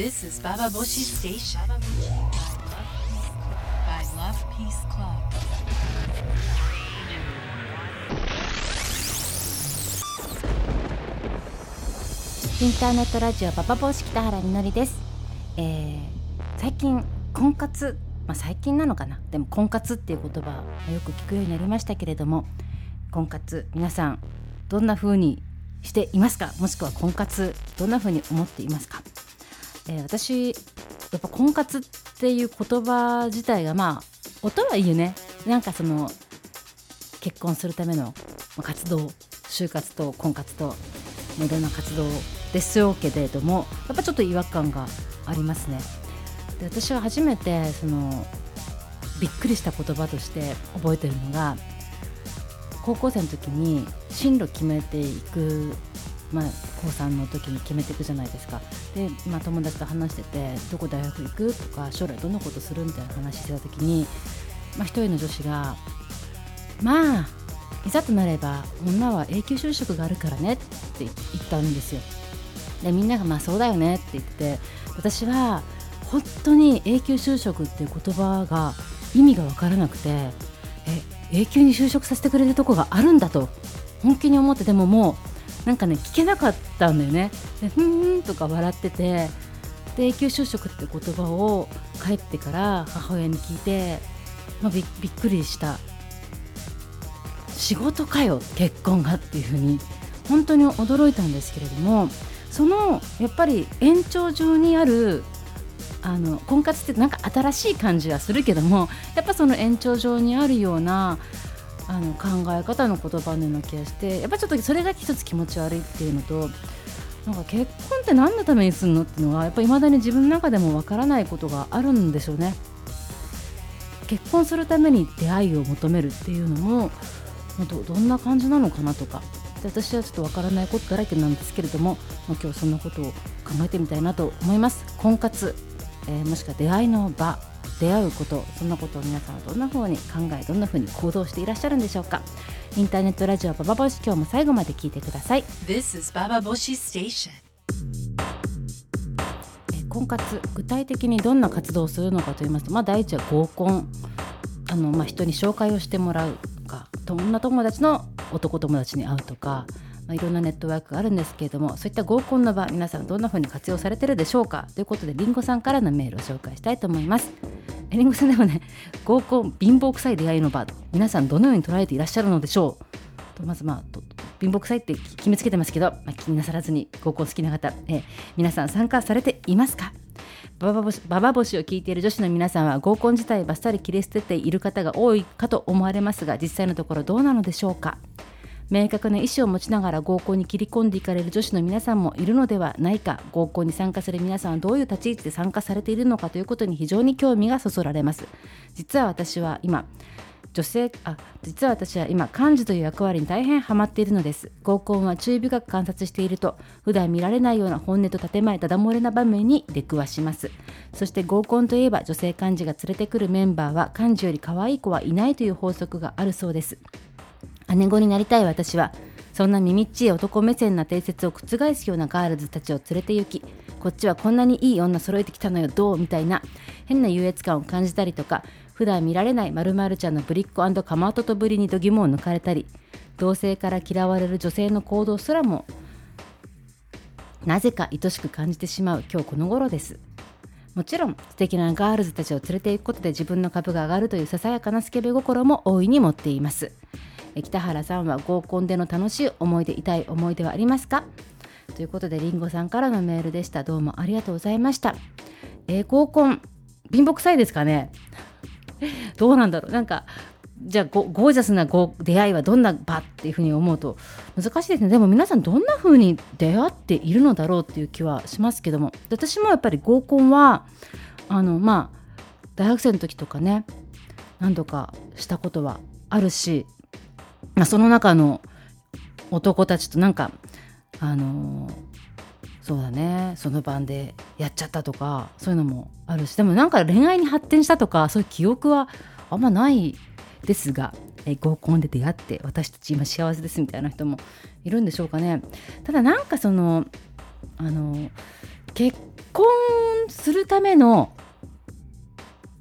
This is Baba Boshi Station. By Love Peace Club. インターネットラジオパパボシ北原みのりです、えー最近婚活まあ最近なのかな？でも婚活っていう言葉よく聞くようになりましたけれども婚活皆さんどんな風にしていますか？もしくは婚活どんな風に思っていますか、えー私やっぱ婚活っていう言葉自体がまあ音はいいよねなんかその結婚するための活動就活と婚活といろんな活動ですよけれどもやっぱちょっと違和感がありますね。で私は初めてそのびっくりした言葉として覚えてるのが高校生の時に進路決めていく、まあ、高3の時に決めていくじゃないですか。で、まあ、友達と話しててどこ大学行く？とか将来どんなことする？みたいな話してた時に、まあ、一人の女子が「まあいざとなれば女は永久就職があるからね」って言ったんですよ。でみんなが「まあそうだよね」って言って私は本当に永久就職っていう言葉が意味が分からなくてえ永久に就職させてくれるとこがあるんだと本気に思ってでももうなんかね聞けなかったんだよね。でふーんとか笑っててで永久就職って言葉を帰ってから母親に聞いて、まあ、びびっくりした。仕事かよ結婚がっていうふうに。本当に驚いたんですけれどもそのやっぱり延長上にあるあの婚活ってなんか新しい感じはするけどもやっぱその延長上にあるようなあの考え方の言葉のような気がしてやっぱちょっとそれが一つ気持ち悪いっていうのとなんか結婚って何のためにするのっていうのはやっぱり未だに自分の中でもわからないことがあるんでしょうね。結婚するために出会いを求めるっていうのもどどんな感じなのかなとか。私はちょっとわからないことだらけなんですけれども、ま、今日そんなことを考えてみたいなと思います。婚活、えーもしくは出会いの場。出会うことそんなことを皆さんはどんな風に考えどんな風に行動していらっしゃるんでしょうかインターネットラジオパパボシ今日も最後まで聞いてください This is Baba Boshi Station. えー婚活具体的にどんな活動をするのかと言いますと、まあ、第一は合コンあの、まあ、人に紹介をしてもらうとか女友達の男友達に会うとか、まあ、いろんなネットワークがあるんですけれどもそういった合コンの場皆さんどんな風に活用されてるでしょうかということでりんごさんからのメールを紹介したいと思います。えりんごさんでもね合コン貧乏臭い出会いの場皆さんどのように捉えていらっしゃるのでしょう？とまずまあ貧乏臭いって決めつけてますけど、まあ、気になさらずに合コン好きな方、え皆さん参加されていますか？ババボシババボシを聞いている女子の皆さんは合コン自体バッサリ切り捨てている方が多いかと思われますが実際のところどうなのでしょうか？明確な意思を持ちながら合コンに切り込んでいかれる女子の皆さんもいるのではないか合コンに参加する皆さんはどういう立ち位置で参加されているのかということに非常に興味がそそられます。実は私は今女性あ実は私は今幹事という役割に大変ハマっているのです。合コンは注意深く観察していると普段見られないような本音と建前ダダ漏れな場面に出くわします。そして合コンといえば女性幹事が連れてくるメンバーは幹事より可愛い子はいないという法則があるそうです。姉子になりたい私はそんな耳っちい男目線な定説を覆すようなガールズたちを連れて行きこっちはこんなにいい女揃えてきたのよどうみたいな変な優越感を感じたりとか普段見られない〇〇ちゃんのぶりっ子かまととぶりに度肝を抜かれたり同性から嫌われる女性の行動すらもなぜか愛しく感じてしまう今日この頃です。もちろん素敵なガールズたちを連れて行くことで自分の株が上がるというささやかなスケベ心も大いに持っています。北原さんは合コンでの楽しい思い出痛い思い出はありますか？ということでりんごさんからのメールでした。どうもありがとうございました。えー合コン貧乏臭いですかね？どうなんだろう？なんかじゃあゴゴージャスなご出会いはどんな場っていうふうに思うと難しいですね。でも皆さんどんなふうに出会っているのだろうっていう気はしますけども。私もやっぱり合コンはあのまあ大学生の時とかね何度かしたことはあるし、まあ、その中の男たちとなんかあのそうだねその晩でやっちゃったとかそういうのもあるしでもなんか恋愛に発展したとかそういう記憶はあんまないですが、え合コンで出会って私たち今幸せですみたいな人もいるんでしょうかね。ただなんかそのあの結婚するための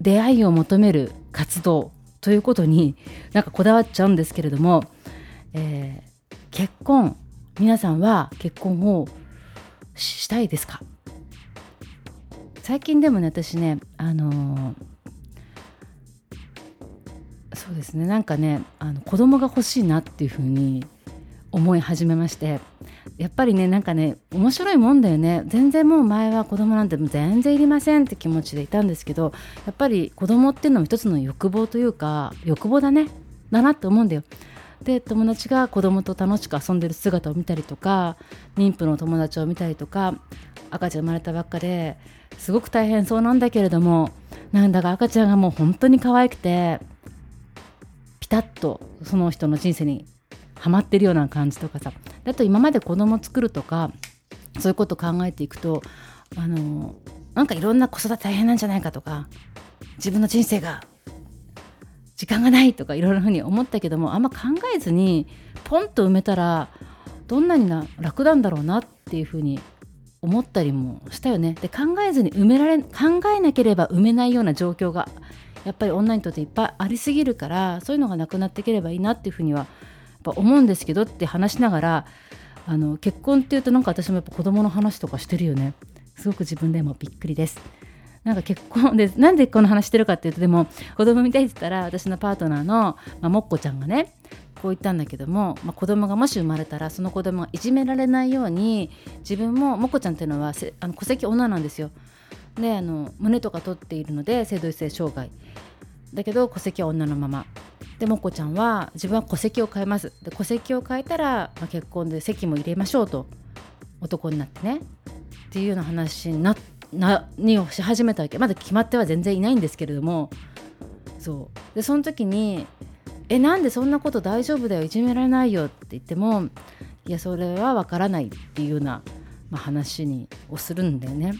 出会いを求める活動ということになんかこだわっちゃうんですけれども、えー、結婚皆さんは結婚をしたいですか？最近でもね私ねあのー、そうですねなんかねあの子供が欲しいなっていうふうに思い始めましてやっぱりねなんかね面白いもんだよね。全然もう前は子供なんて全然いりませんって気持ちでいたんですけどやっぱり子供っていうのも一つの欲望というか欲望だね。だなって思うんだよ。で友達が子供と楽しく遊んでる姿を見たりとか妊婦の友達を見たりとか赤ちゃん生まれたばっかですごく大変そうなんだけれどもなんだか赤ちゃんがもう本当に可愛くてピタッとその人の人生にハマってるような感じとかさ。あと今まで子供作るとかそういうことを考えていくとあのなんかいろんな子育て大変なんじゃないかとか自分の人生が時間がないとかいろいろふうに思ったけどもあんま考えずにポンと埋めたらどんなにな楽なんだろうなっていうふうに思ったりもしたよね。で考えずに埋められ考えなければ埋めないような状況がやっぱり女にとっていっぱいありすぎるからそういうのがなくなっていければいいなっていうふうには思ぱ思うんですけどって話しながらあの結婚っていうとなんか私もやっぱ子供の話とかしてるよね。すごく自分でもびっくりです。なんか結婚で なんでこの話してるかっていうとでも子供みたいって言ったら私のパートナーの、まあ、もっこちゃんがねこう言ったんだけども、まあ、子供がもし生まれたらその子供がいじめられないように自分ももっこちゃんっていうのはあの戸籍女なんですよ。であの胸とか取っているので性同一性障害。だけど戸籍は女のまま。でもこちゃんは自分は戸籍を変えます。で戸籍を変えたら、まあ、結婚で籍も入れましょうと。男になってね。っていうような話にななにをし始めたわけ。まだ決まっては全然いないんですけれども。そう。でその時に「えなんでそんなこと大丈夫だよ。いじめられないよ」って言っても「いやそれは分からない」っていうような、まあ、話にをするんだよね。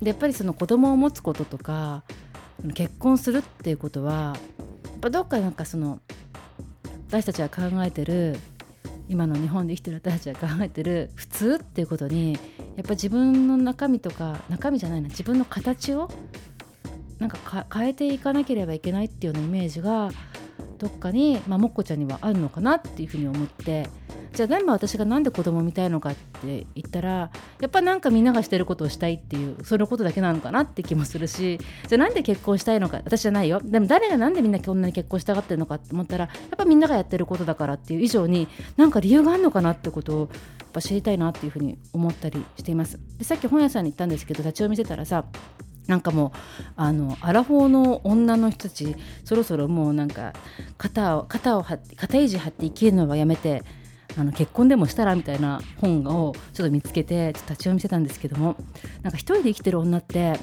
でやっぱりその子供を持つこととか結婚するっていうことはぱどっかなんかその私たちが考えてる今の日本で生きてる私たちが考えてる普通っていうことにやっぱ自分の中身とか中身じゃないな自分の形をなんか変えていかなければいけないっていうようなイメージがどっかに、まあ、もっこちゃんにはあるのかなっていうふうに思ってじゃあ全部私が何で子供見たいのかって言ったらやっぱなんかみんながしてることをしたいっていうそのことだけなのかなって気もするしじゃあなんで結婚したいのか私じゃないよ。でも誰が何でみんなこんなに結婚したがってるのかって思ったらやっぱみんながやってることだからっていう以上になんか理由があるのかなってことをやっぱ知りたいなっていうふうに思ったりしています。でさっき本屋さんに行ったんですけど立ち読みしてたらさなんかもうあのアラフォーの女の人たちそろそろもうなんか肩を肩を張って肩維持張って生きるのはやめてあの結婚でもしたらみたいな本をちょっと見つけてちょっと立ち読みしてたんですけどもなんか一人で生きてる女って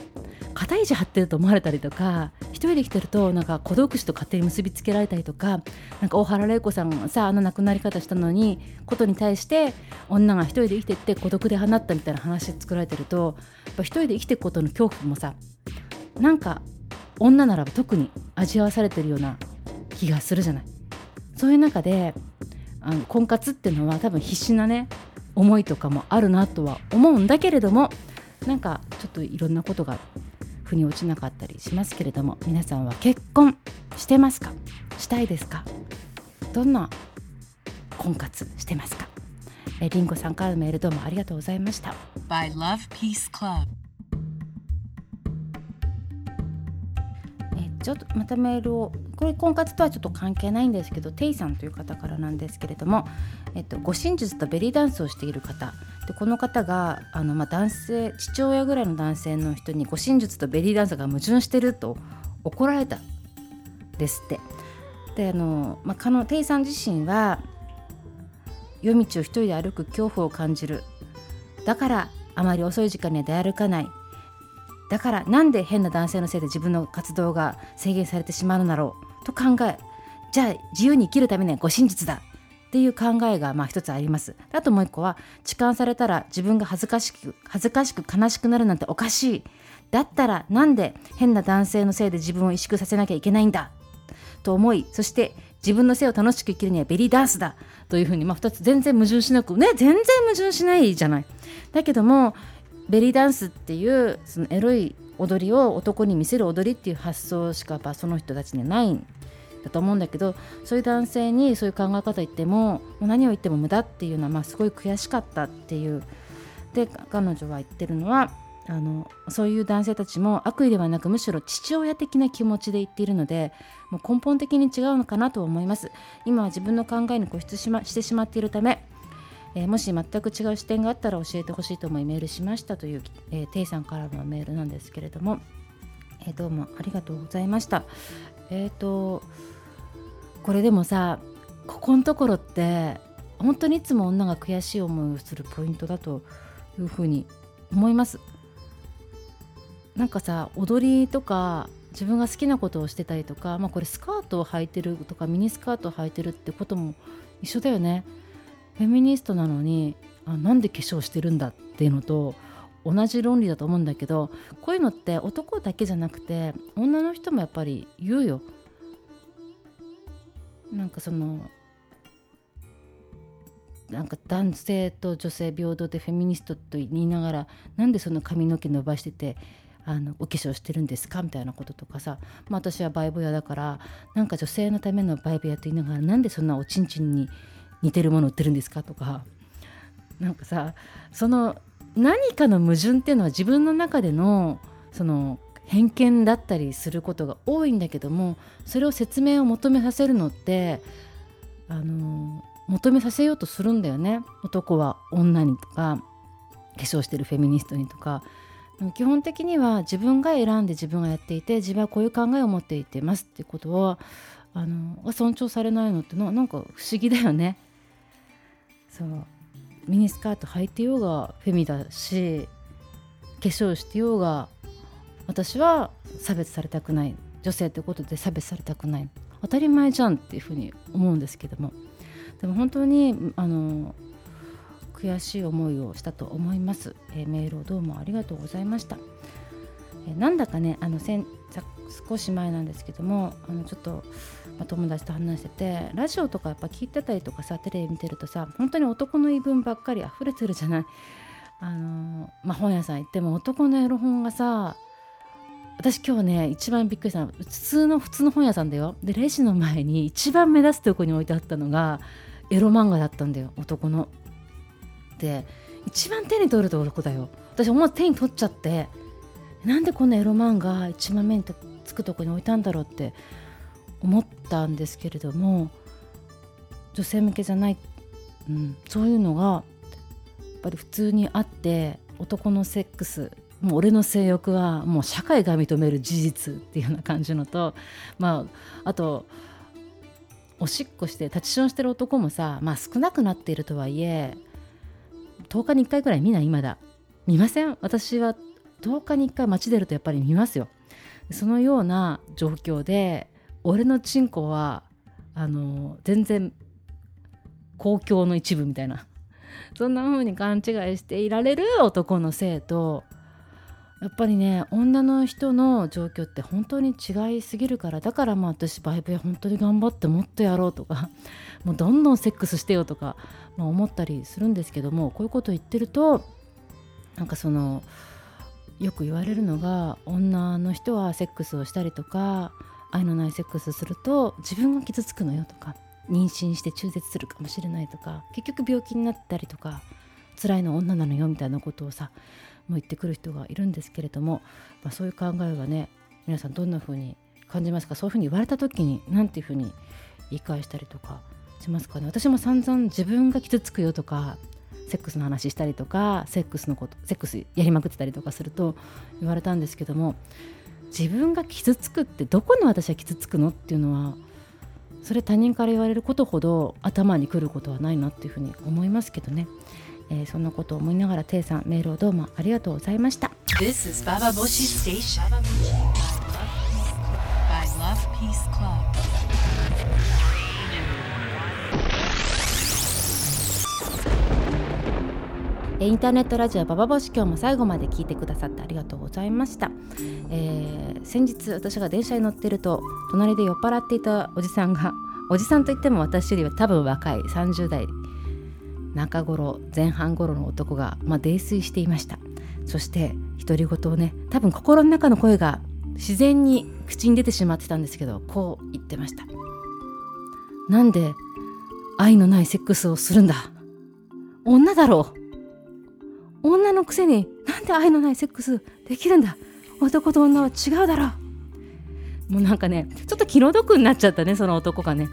肩意地張ってると思われたりとか一人で生きてるとなんか孤独死と勝手に結びつけられたりとかなんか大原玲子さんがさあの亡くなり方したのにことに対して女が一人で生きてって孤独で放ったみたいな話作られてるとやっぱ一人で生きていくことの恐怖もさなんか女ならば特に味わわされてるような気がするじゃない。そういう中であの婚活っていうのは多分必死なね思いとかもあるなとは思うんだけれどもなんかちょっといろんなことが腑に落ちなかったりしますけれども皆さんは結婚してますか？したいですか？どんな婚活してますか？えりんごさんからのメールどうもありがとうございました。By Love Peace Club. ちょっとまたメールをこれ婚活とはちょっと関係ないんですけどテイさんという方からなんですけれども、えっと、護身術とベリーダンスをしている方。でこの方があの、まあ、男性父親ぐらいの男性の人に護身術とベリーダンスが矛盾してると怒られたですって。であの、まあ、かのテイさん自身は夜道を一人で歩く恐怖を感じる。だからあまり遅い時間には出歩かない。だからなんで変な男性のせいで自分の活動が制限されてしまうのだろう。と考えじゃあ自由に生きるためにはご真実だっていう考えがまあ一つあります。あともう一個は痴漢されたら自分が恥ずかしく恥ずかしく悲しくなるなんておかしい。だったらなんで変な男性のせいで自分を萎縮させなきゃいけないんだ？と思いそして自分の性を楽しく生きるにはベリーダンスだ？というふうに、まあ、2つ全然矛盾しなくね全然矛盾しないじゃない。だけどもベリーダンスっていうそのエロい踊りを男に見せる踊りっていう発想しかやっぱその人たちにはないんだと思うんだけどそういう男性にそういう考え方言っても何を言っても無駄っていうのは、まあ、すごい悔しかったっていう。で彼女は言ってるのはあのそういう男性たちも悪意ではなくむしろ父親的な気持ちで言っているのでもう根本的に違うのかなと思います。今は自分の考えに固執し,、ま、してしまっているため、えー、もし全く違う視点があったら教えてほしいと思いメールしましたという、えー、テイさんからのメールなんですけれども、えー、どうもありがとうございましたえっ、ー、とこれでもさここのところって本当にいつも女が悔しい思いをするポイントだというふうに思いますなんかさ踊りとか自分が好きなことをしてたりとか、まあ、これスカートを履いてるとかミニスカートを履いてるってことも一緒だよね。フェミニストなのにあなんで化粧してるんだっていうのと同じ論理だと思うんだけどこういうのって男だけじゃなくて女の人もやっぱり言うよ。なんかそのなんか男性と女性平等でフェミニストと言いながらなんでその髪の毛伸ばしててあのお化粧してるんですかみたいなこととかさ、まあ、私はバイブ屋だからなんか女性のためのバイブ屋と言いながらなんでそんなおちんちんに似てるもの売ってるんですかとか。なんかさその何かの矛盾っていうのは自分の中でのその偏見だったりすることが多いんだけどもそれを説明を求めさせるのってあの求めさせようとするんだよね。男は女にとか化粧してるフェミニストにとか。基本的には自分が選んで自分がやっていて自分はこういう考えを持っていてますってことはあの尊重されないのってのなんか不思議だよね。そう。ミニスカート履いてようがフェミだし化粧してようが私は差別されたくない。女性ってことで差別されたくない。当たり前じゃんっていうふうに思うんですけども。でも本当にあの悔しい思いをしたと思います、えー、メールをどうもありがとうございました、えー、なんだかねあの先少し前なんですけどもあのちょっと、友達と話しててラジオとかやっぱ聞いてたりとかさテレビ見てるとさ本当に男の言い分ばっかり溢れてるじゃない？あのまあ、本屋さん行っても男のエロ本がさ私今日ね一番びっくりしたの普通の普通の本屋さんだよ。でレジの前に一番目立つとこに置いてあったのがエロ漫画だったんだよ男の。って一番手に取るとこだよ。私思わず手に取っちゃってなんでこんなエロ漫画一番目につくとこに置いたんだろうって思ったんですけれども女性向けじゃない、うん、そういうのがやっぱり普通にあって男のセックスもう俺の性欲はもう社会が認める事実っていうような感じのとまああとおしっこして立ちションしてる男もさまあ少なくなっているとはいえ10日に1回ぐらい見ないまだ。見ません？私は10日に1回街出るとやっぱり見ますよ。そのような状況で俺のチンコはあの全然公共の一部みたいな。そんな風に勘違いしていられる男の性とやっぱりね女の人の状況って本当に違いすぎるから。だからまあ私バイブや本当に頑張ってもっとやろうとか。もうどんどんセックスしてよとか、まあ、思ったりするんですけども。こういうこと言ってるとなんかそのよく言われるのが女の人はセックスをしたりとか愛のないセックスすると自分が傷つくのよとか妊娠して中絶するかもしれないとか結局病気になったりとか辛いの女なのよみたいなことをさもう言ってくる人がいるんですけれども、まあ、そういう考えがね皆さんどんな風に感じますか？そういうふうに言われた時に何ていうふうに言い返したりとかしますかね？私も散々自分が傷つくよとかセックスの話したりとかセックスのことセックスやりまくってたりとかすると言われたんですけども自分が傷つくってどこの私は傷つくのっていうのはそれ他人から言われることほど頭にくることはないなっていうふうに思いますけどね。えー、そんなことを思いながらテイさんメールをどうもありがとうございました。This is Baba Boshi Station. By Love Peace Club. インターネットラジオババボシ今日も最後まで聞いてくださってありがとうございました、えー、先日私が電車に乗ってると隣で酔っ払っていたおじさんがおじさんといっても私よりは多分若い30代中頃前半頃の男が、まあ、泥酔していました。そして独り言をね多分心の中の声が自然に口に出てしまってたんですけどこう言ってました。なんで愛のないセックスをするんだ。女だろう。女のくせになんで愛のないセックスできるんだ？男と女は違うだろう。もうなんかねちょっと気の毒になっちゃったねその男がね。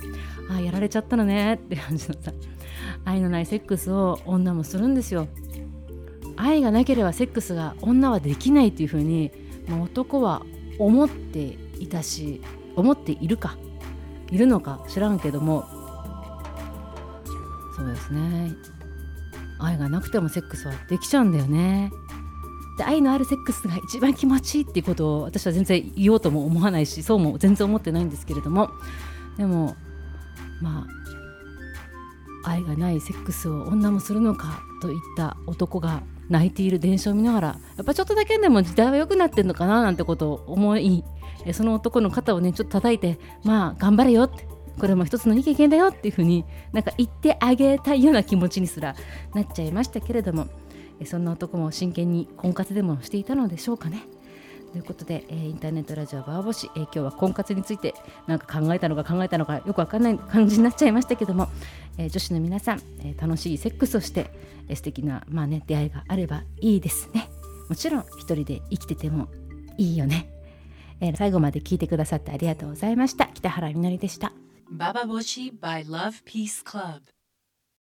ああやられちゃったのねって感じのさ。愛のないセックスを女もするんですよ。愛がなければセックスが女はできないっていうふうに、まあ、男は思っていたし思っているかいるのか知らんけども。そうですね。愛がなくてもセックスはできちゃうんだよね。で愛のあるセックスが一番気持ちいいっていうことを私は全然言おうとも思わないしそうも全然思ってないんですけれども。でもまあ愛がないセックスを女もするのかといった男が泣いている電車を見ながらやっぱちょっとだけでも時代は良くなってんのかななんてことを思いその男の肩をねちょっと叩いてまあ頑張れよってこれも一つのいい経験だよっていうふうになんか言ってあげたいような気持ちにすらなっちゃいましたけれどもそんな男も真剣に婚活でもしていたのでしょうかね。ということで、えー、インターネットラジオバーボシ、えー、今日は婚活についてなんか考えたのか考えたのかよくわかんない感じになっちゃいましたけども、えー、女子の皆さん、え楽しいセックスをして、え素敵なまあね出会いがあればいいですね。もちろん一人で生きててもいいよね、え最後まで聞いてくださってありがとうございました。北原みのりでした。ババボシ by Love Peace Club